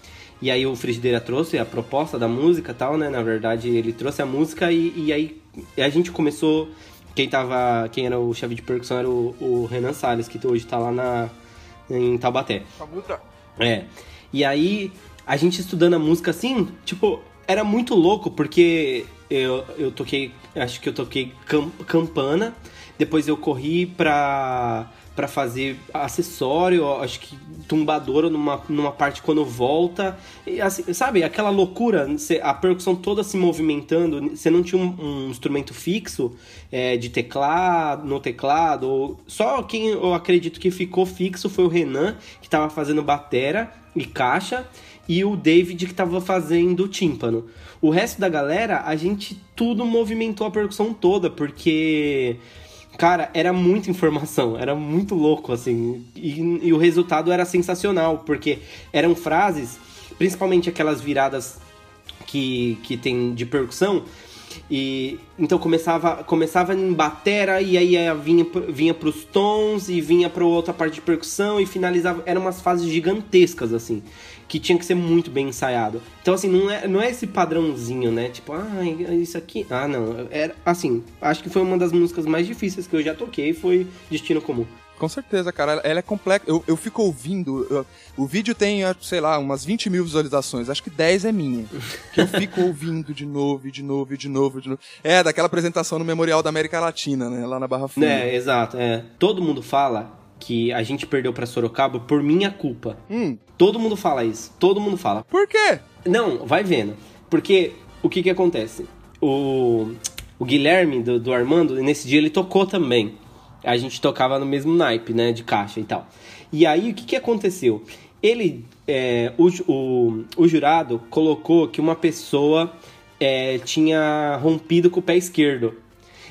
B: E aí o Frigideira trouxe a proposta da música tal, né? Na verdade, ele trouxe a música e, e aí a gente começou. Quem tava. Quem era o chefe de percussão era o, o Renan Salles, que hoje tá lá na, em Taubaté. É. E aí, a gente estudando a música assim, tipo, era muito louco, porque eu, eu toquei. Acho que eu toquei campana. Depois eu corri pra para fazer acessório, acho que tumbadora numa, numa parte quando volta. E, assim, sabe, aquela loucura, a percussão toda se movimentando, você não tinha um, um instrumento fixo é, de teclado, no teclado. Ou, só quem eu acredito que ficou fixo foi o Renan, que estava fazendo batera e caixa, e o David que estava fazendo tímpano. O resto da galera, a gente tudo movimentou a percussão toda, porque Cara, era muita informação, era muito louco, assim. E, e, o resultado era sensacional, porque eram frases, principalmente aquelas viradas que, que tem de percussão. E então começava, começava em batera e aí vinha, vinha pros tons e vinha para outra parte de percussão e finalizava. Eram umas fases gigantescas, assim que tinha que ser muito bem ensaiado. Então, assim, não é, não é esse padrãozinho, né? Tipo, ah, isso aqui. Ah, não. Era, assim, acho que foi uma das músicas mais difíceis que eu já toquei, foi Destino Comum.
A: Com certeza, cara. Ela é complexa. Eu, eu fico ouvindo. Eu, o vídeo tem, sei lá, umas 20 mil visualizações. Acho que 10 é minha. Que eu fico ouvindo de novo, de novo, de novo, de novo. É, daquela apresentação no Memorial da América Latina, né? Lá na Barra Funda.
B: É, exato. É. Todo mundo fala que a gente perdeu para Sorocaba por minha culpa.
A: Hum.
B: Todo mundo fala isso. Todo mundo fala.
A: Por quê?
B: Não, vai vendo. Porque o que que acontece? O, o Guilherme do, do Armando, nesse dia ele tocou também. A gente tocava no mesmo naipe, né? De caixa e tal. E aí o que que aconteceu? Ele, é, o, o, o jurado colocou que uma pessoa é, tinha rompido com o pé esquerdo.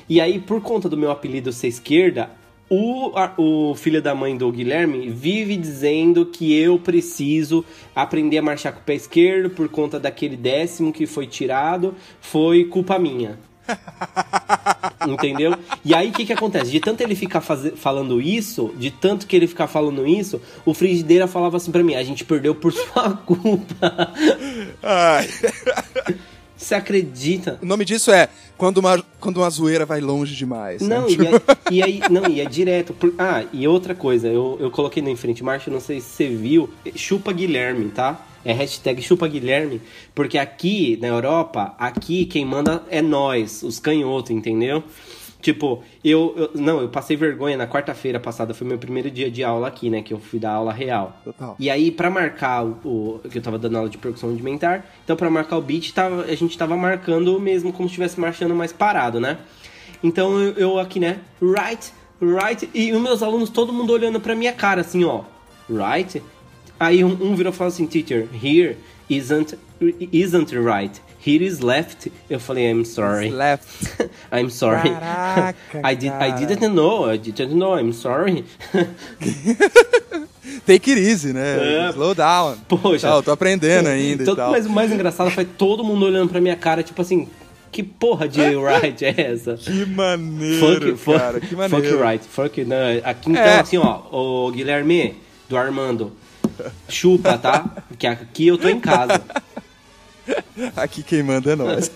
B: E aí, por conta do meu apelido ser esquerda, o, a, o filho da mãe do Guilherme vive dizendo que eu preciso aprender a marchar com o pé esquerdo por conta daquele décimo que foi tirado, foi culpa minha. Entendeu? E aí o que, que acontece? De tanto ele ficar faz... falando isso, de tanto que ele ficar falando isso, o Frigideira falava assim pra mim: a gente perdeu por sua culpa. Ai. Você acredita?
A: O nome disso é quando uma, quando uma zoeira vai longe demais.
B: Né? Não,
A: né?
B: e, e, aí, não, e é direto. Por, ah, e outra coisa, eu, eu coloquei no Enfrente Marcha, não sei se você viu, chupa Guilherme, tá? É hashtag chupa Guilherme, porque aqui na Europa, aqui quem manda é nós, os canhotos, entendeu? Tipo, eu, eu, Não, eu passei vergonha na quarta-feira passada, foi meu primeiro dia de aula aqui, né? Que eu fui dar aula real.
A: Total.
B: E aí, para marcar o, o. que eu tava dando aula de percussão rudimentar, então para marcar o beat, tava, a gente tava marcando mesmo como se estivesse marchando mais parado, né? Então eu, eu aqui, né? Right, right. E os meus alunos, todo mundo olhando pra minha cara, assim, ó. Right? Aí um, um virou e falou assim, teacher, here isn't, isn't right. Here is left. Eu falei, I'm sorry.
A: It's left.
B: I'm sorry.
A: Caraca,
B: I, did, I didn't know. I didn't know. I'm sorry.
A: Take it easy, né? É. Slow down.
B: Poxa.
A: Tá, eu tô aprendendo ainda
B: então,
A: e tal.
B: Mas o mais engraçado foi todo mundo olhando pra minha cara, tipo assim, que porra de right é essa?
A: Que maneiro, fuck, cara,
B: fuck,
A: que maneiro.
B: Fuck right, fuck... Não, aqui então, é. assim, ó, o Guilherme, do Armando, chupa, tá? Que aqui eu tô em casa.
A: Aqui quem manda é nós.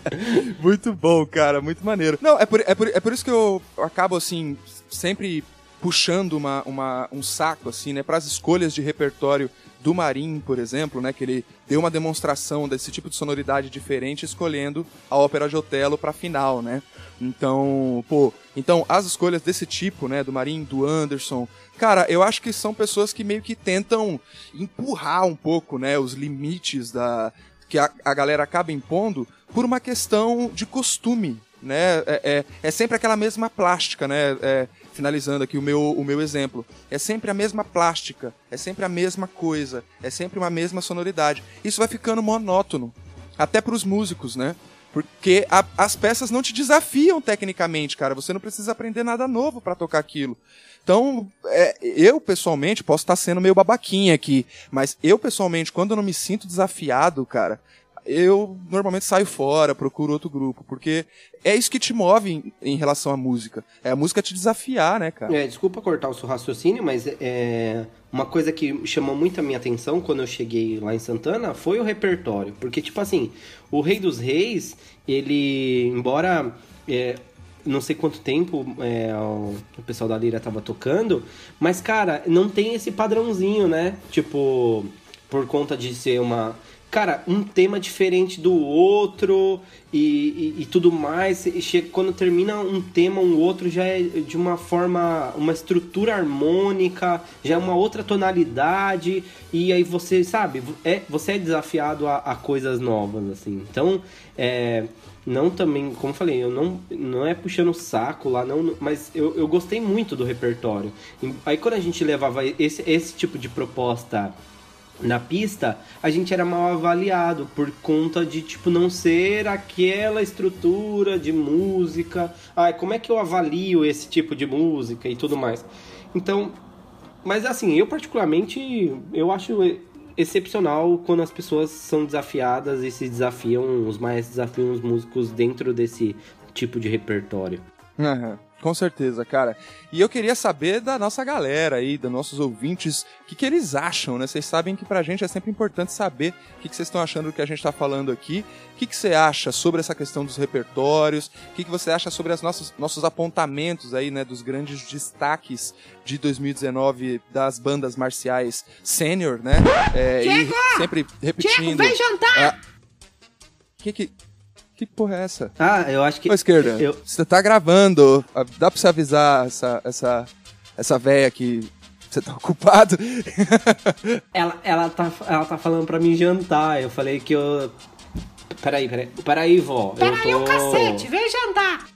A: muito bom, cara, muito maneiro. Não, é por, é por, é por isso que eu acabo, assim, sempre puxando uma, uma, um saco, assim, né, para as escolhas de repertório do Marim, por exemplo, né, que ele deu uma demonstração desse tipo de sonoridade diferente escolhendo a ópera de Otelo para final, né? Então, pô, então as escolhas desse tipo, né, do Marim, do Anderson, cara, eu acho que são pessoas que meio que tentam empurrar um pouco, né, os limites da que a, a galera acaba impondo por uma questão de costume, né? É, é, é sempre aquela mesma plástica, né? É, finalizando aqui o meu, o meu exemplo. É sempre a mesma plástica, é sempre a mesma coisa, é sempre uma mesma sonoridade. Isso vai ficando monótono, até para os músicos, né? Porque a, as peças não te desafiam tecnicamente, cara. Você não precisa aprender nada novo para tocar aquilo. Então, é, eu pessoalmente, posso estar sendo meio babaquinha aqui, mas eu pessoalmente, quando eu não me sinto desafiado, cara, eu normalmente saio fora, procuro outro grupo, porque é isso que te move em, em relação à música. É a música te desafiar, né, cara?
C: É, desculpa cortar o seu raciocínio, mas é, uma coisa que chamou muito a minha atenção quando eu cheguei lá em Santana foi o repertório. Porque, tipo assim, o Rei dos Reis, ele, embora é, não sei quanto tempo é, o, pessoal da Lira tava tocando, mas, cara, não tem esse padrãozinho, né? Tipo, por conta de ser uma cara, um tema diferente do outro e, e, e tudo mais. E chega, quando termina um tema, um outro já é de uma forma, uma estrutura harmônica, já é uma outra tonalidade. E aí você, sabe, é, você é desafiado a, a coisas novas, assim. Então, é, não também, como falei, eu não, não é puxando o saco lá, não, mas eu, eu gostei muito do repertório. Aí quando a gente levava esse, esse tipo de proposta na pista, a gente era mal avaliado por conta de tipo não ser aquela estrutura de música. Ai, como é que eu avalio esse tipo de música e tudo mais. Então, mas assim, eu particularmente eu acho excepcional quando as pessoas são desafiadas e se desafiam, os mais desafiam os músicos dentro desse tipo de repertório.
A: Uhum. Com certeza, cara. E eu queria saber da nossa galera aí, dos nossos ouvintes, o que, que eles acham, né? Vocês sabem que pra gente é sempre importante saber o que, que vocês estão achando do que a gente tá falando aqui. O que, que você acha sobre essa questão dos repertórios? O que, que você acha sobre os nossos, nossos apontamentos aí, né? Dos grandes destaques de 2019 das bandas marciais sênior, né? É, e sempre repetindo.
B: Diego, vem jantar!
A: Ah, que que que porra é essa?
C: Ah, eu acho que.
A: Ô, esquerda,
C: eu...
A: você tá gravando. Dá pra você avisar essa, essa, essa véia que você tá ocupado?
C: ela, ela, tá, ela tá falando pra mim jantar. Eu falei que eu. Peraí, peraí. Peraí, vó.
B: Peraí, tô... o cacete, vem jantar.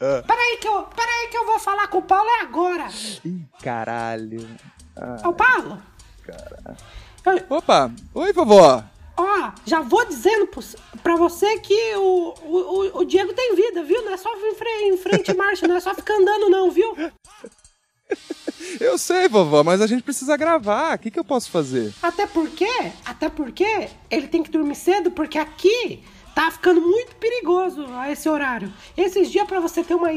B: uh. Peraí que, eu, peraí que eu vou falar com o Paulo é agora.
A: Ih, caralho.
B: É o Paulo?
A: Caralho. Opa, oi vovó.
B: Ó, já vou dizendo pra você que o, o, o Diego tem vida, viu? Não é só em frente e marcha, não é só ficar andando, não, viu?
A: Eu sei, vovó, mas a gente precisa gravar. O que, que eu posso fazer?
B: Até porque, até porque ele tem que dormir cedo, porque aqui tá ficando muito perigoso a esse horário. Esses dias para você ter uma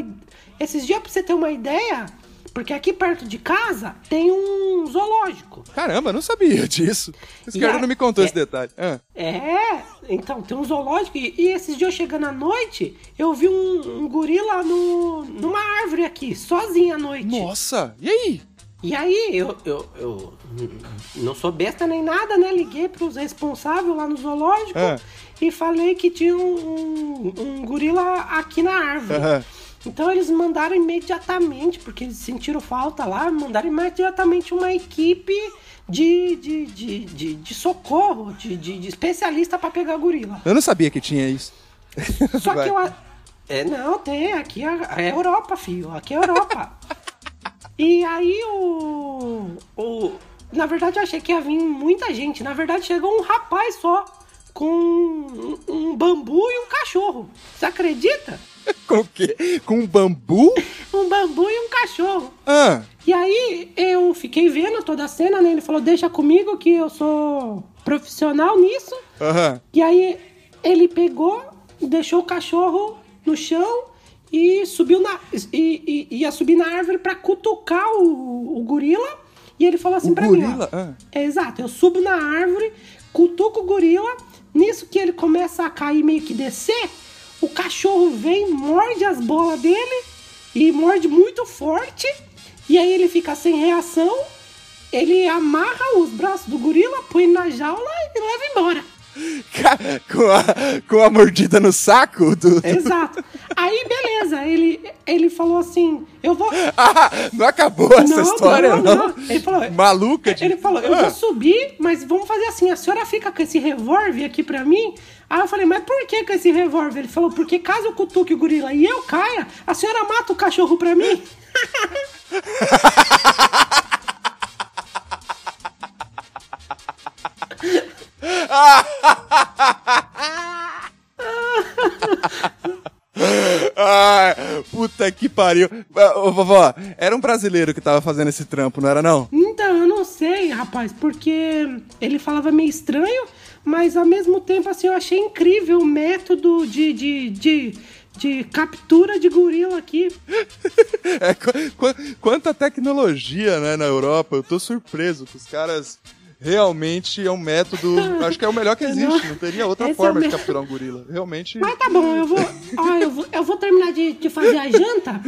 B: esses dias para você ter uma ideia, porque aqui perto de casa tem um zoológico.
A: Caramba, não sabia disso. Esse cara não me contou é, esse detalhe. Ah.
B: É, então tem um zoológico e, e esses dias chegando à noite, eu vi um, um gorila no, numa árvore aqui, sozinho à noite.
A: Nossa, e aí?
B: E aí, eu, eu, eu não sou besta nem nada, né? Liguei pros responsáveis lá no zoológico ah. e falei que tinha um, um, um gorila aqui na árvore. Ah. Então eles mandaram imediatamente, porque eles sentiram falta lá, mandaram imediatamente uma equipe de, de, de, de, de socorro, de, de, de especialista para pegar gorila.
A: Eu não sabia que tinha isso.
B: Só que eu. É, não, tem. Aqui é, é Europa, filho. Aqui é Europa. e aí o. o na verdade, eu achei que ia vir muita gente. Na verdade, chegou um rapaz só com um, um bambu e um cachorro. Você acredita?
A: Com o quê? Com um bambu?
B: um bambu e um cachorro.
A: Ah.
B: E aí eu fiquei vendo toda a cena, né? Ele falou, deixa comigo que eu sou profissional nisso.
A: Uhum.
B: E aí ele pegou, deixou o cachorro no chão e subiu na. E, e ia subir na árvore para cutucar o, o, gorila. E ele falou assim
A: gorila?
B: mim: ó, ah. Exato, eu subo na árvore, cutuco o gorila. Nisso que ele começa a cair, meio que descer, o cachorro vem, morde as bolas dele e morde muito forte. E aí ele fica sem reação. Ele amarra os braços do gorila, põe na jaula e leva embora.
A: Com a, com a mordida no saco? Do, do...
B: Exato. Aí, beleza, ele, ele falou assim: Eu vou.
A: Ah, não acabou essa não, história, não, não? não.
B: Ele falou:
A: Maluca de...
B: Ele falou: Eu ah. vou subir, mas vamos fazer assim: a senhora fica com esse revólver aqui pra mim. Aí eu falei: Mas por que com esse revólver? Ele falou: Porque caso eu cutuque o gorila e eu caia, a senhora mata o cachorro pra mim.
A: Ai, puta que pariu. Ô, vovó, era um brasileiro que tava fazendo esse trampo, não era não?
B: Então, eu não sei,
D: rapaz, porque ele falava meio estranho, mas ao mesmo tempo, assim, eu achei incrível o método de, de, de, de captura de gorila aqui.
A: é, qu qu quanta tecnologia, né, na Europa. Eu tô surpreso que os caras realmente é um método. Acho que é o melhor que existe. Não teria outra Esse forma é de capturar um gorila. Realmente.
D: Mas tá bom, eu vou. Ó, eu, vou eu vou terminar de, de fazer a janta.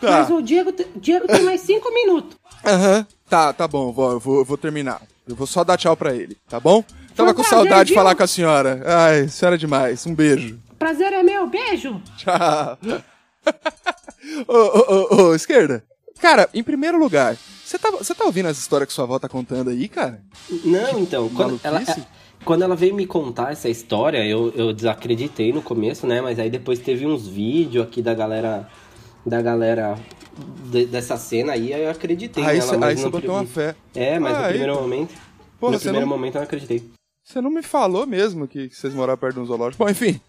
D: Tá. Mas o Diego, Diego tem mais cinco minutos.
A: Aham. Uhum. Tá, tá bom, vou, eu vou, eu vou terminar. Eu vou só dar tchau pra ele, tá bom? Tava com saudade de falar com a senhora. Ai, senhora é demais. Um beijo.
D: Prazer é meu, beijo.
A: Tchau. ô, ô, ô, ô, esquerda. Cara, em primeiro lugar, você tá, você tá ouvindo essa história que sua avó tá contando aí, cara?
B: Não, então. Quando ela, é, quando ela veio me contar essa história, eu, eu desacreditei no começo, né? Mas aí depois teve uns vídeos aqui da galera. Da galera de, dessa cena aí, aí eu acreditei
A: aí nela. Cê, aí você botou uma fé.
B: É, mas ah, no primeiro momento. Porra, no primeiro não... momento eu não acreditei.
A: Você não me falou mesmo que, que vocês moravam perto de um zoológico. Bom, enfim,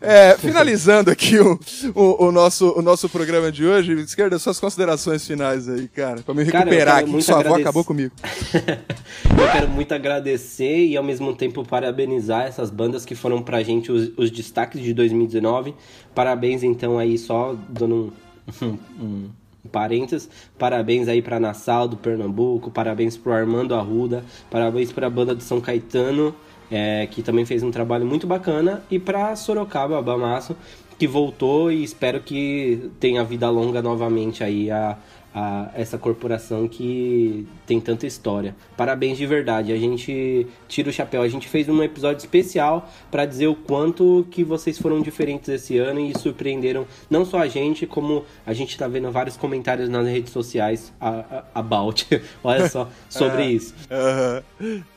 A: é, finalizando aqui o, o, o, nosso, o nosso programa de hoje, esquerda, suas considerações finais aí, cara, pra me recuperar cara, aqui, que sua avó acabou comigo.
B: eu quero muito agradecer e ao mesmo tempo parabenizar essas bandas que foram pra gente os, os destaques de 2019. Parabéns então aí, só dando um parênteses. Parabéns aí para Nassau do Pernambuco, parabéns pro Armando Arruda, parabéns para a banda de São Caetano é, que também fez um trabalho muito bacana, e para Sorocaba, Bamaço, que voltou e espero que tenha vida longa novamente aí a, a essa corporação que tem tanta história. Parabéns de verdade. A gente tira o chapéu. A gente fez um episódio especial para dizer o quanto que vocês foram diferentes esse ano e surpreenderam não só a gente, como a gente tá vendo vários comentários nas redes sociais about. Olha só sobre é, isso.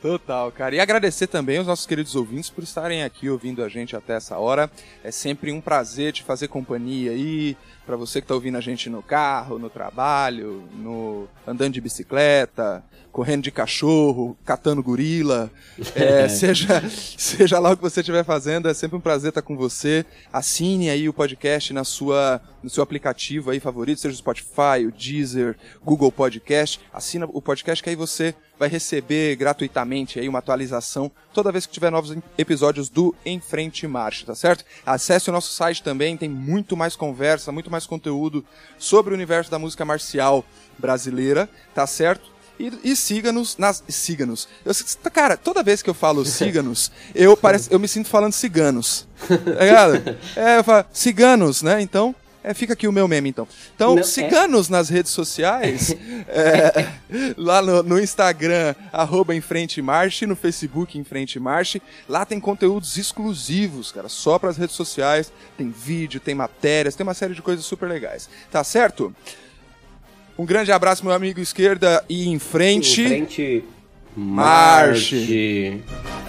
A: Total, cara. E agradecer também aos nossos queridos ouvintes por estarem aqui ouvindo a gente até essa hora. É sempre um prazer te fazer companhia aí. Para você que tá ouvindo a gente no carro, no trabalho, no andando de bicicleta, correndo de cachorro, catando gorila, é, seja, seja lá o que você estiver fazendo, é sempre um prazer estar com você. Assine aí o podcast na sua, no seu aplicativo aí favorito, seja o Spotify, o Deezer, Google Podcast. Assina o podcast que aí você vai receber gratuitamente aí uma atualização toda vez que tiver novos episódios do Em Frente Marcha, tá certo? Acesse o nosso site também, tem muito mais conversa, muito mais conteúdo sobre o universo da música marcial brasileira, tá certo? E, e siga-nos nas. Siga-nos. Cara, toda vez que eu falo siga-nos, eu, parece, eu me sinto falando ciganos. Tá ligado? É, eu falo ciganos, né? Então. É, fica aqui o meu meme, então. Então, siga-nos é... nas redes sociais, é, lá no, no, Instagram, arroba em frente marche, no Facebook em frente marche. Lá tem conteúdos exclusivos, cara, só para as redes sociais. Tem vídeo, tem matérias, tem uma série de coisas super legais. Tá certo? Um grande abraço, meu amigo esquerda, e em frente.
B: Em frente. Marche. marche.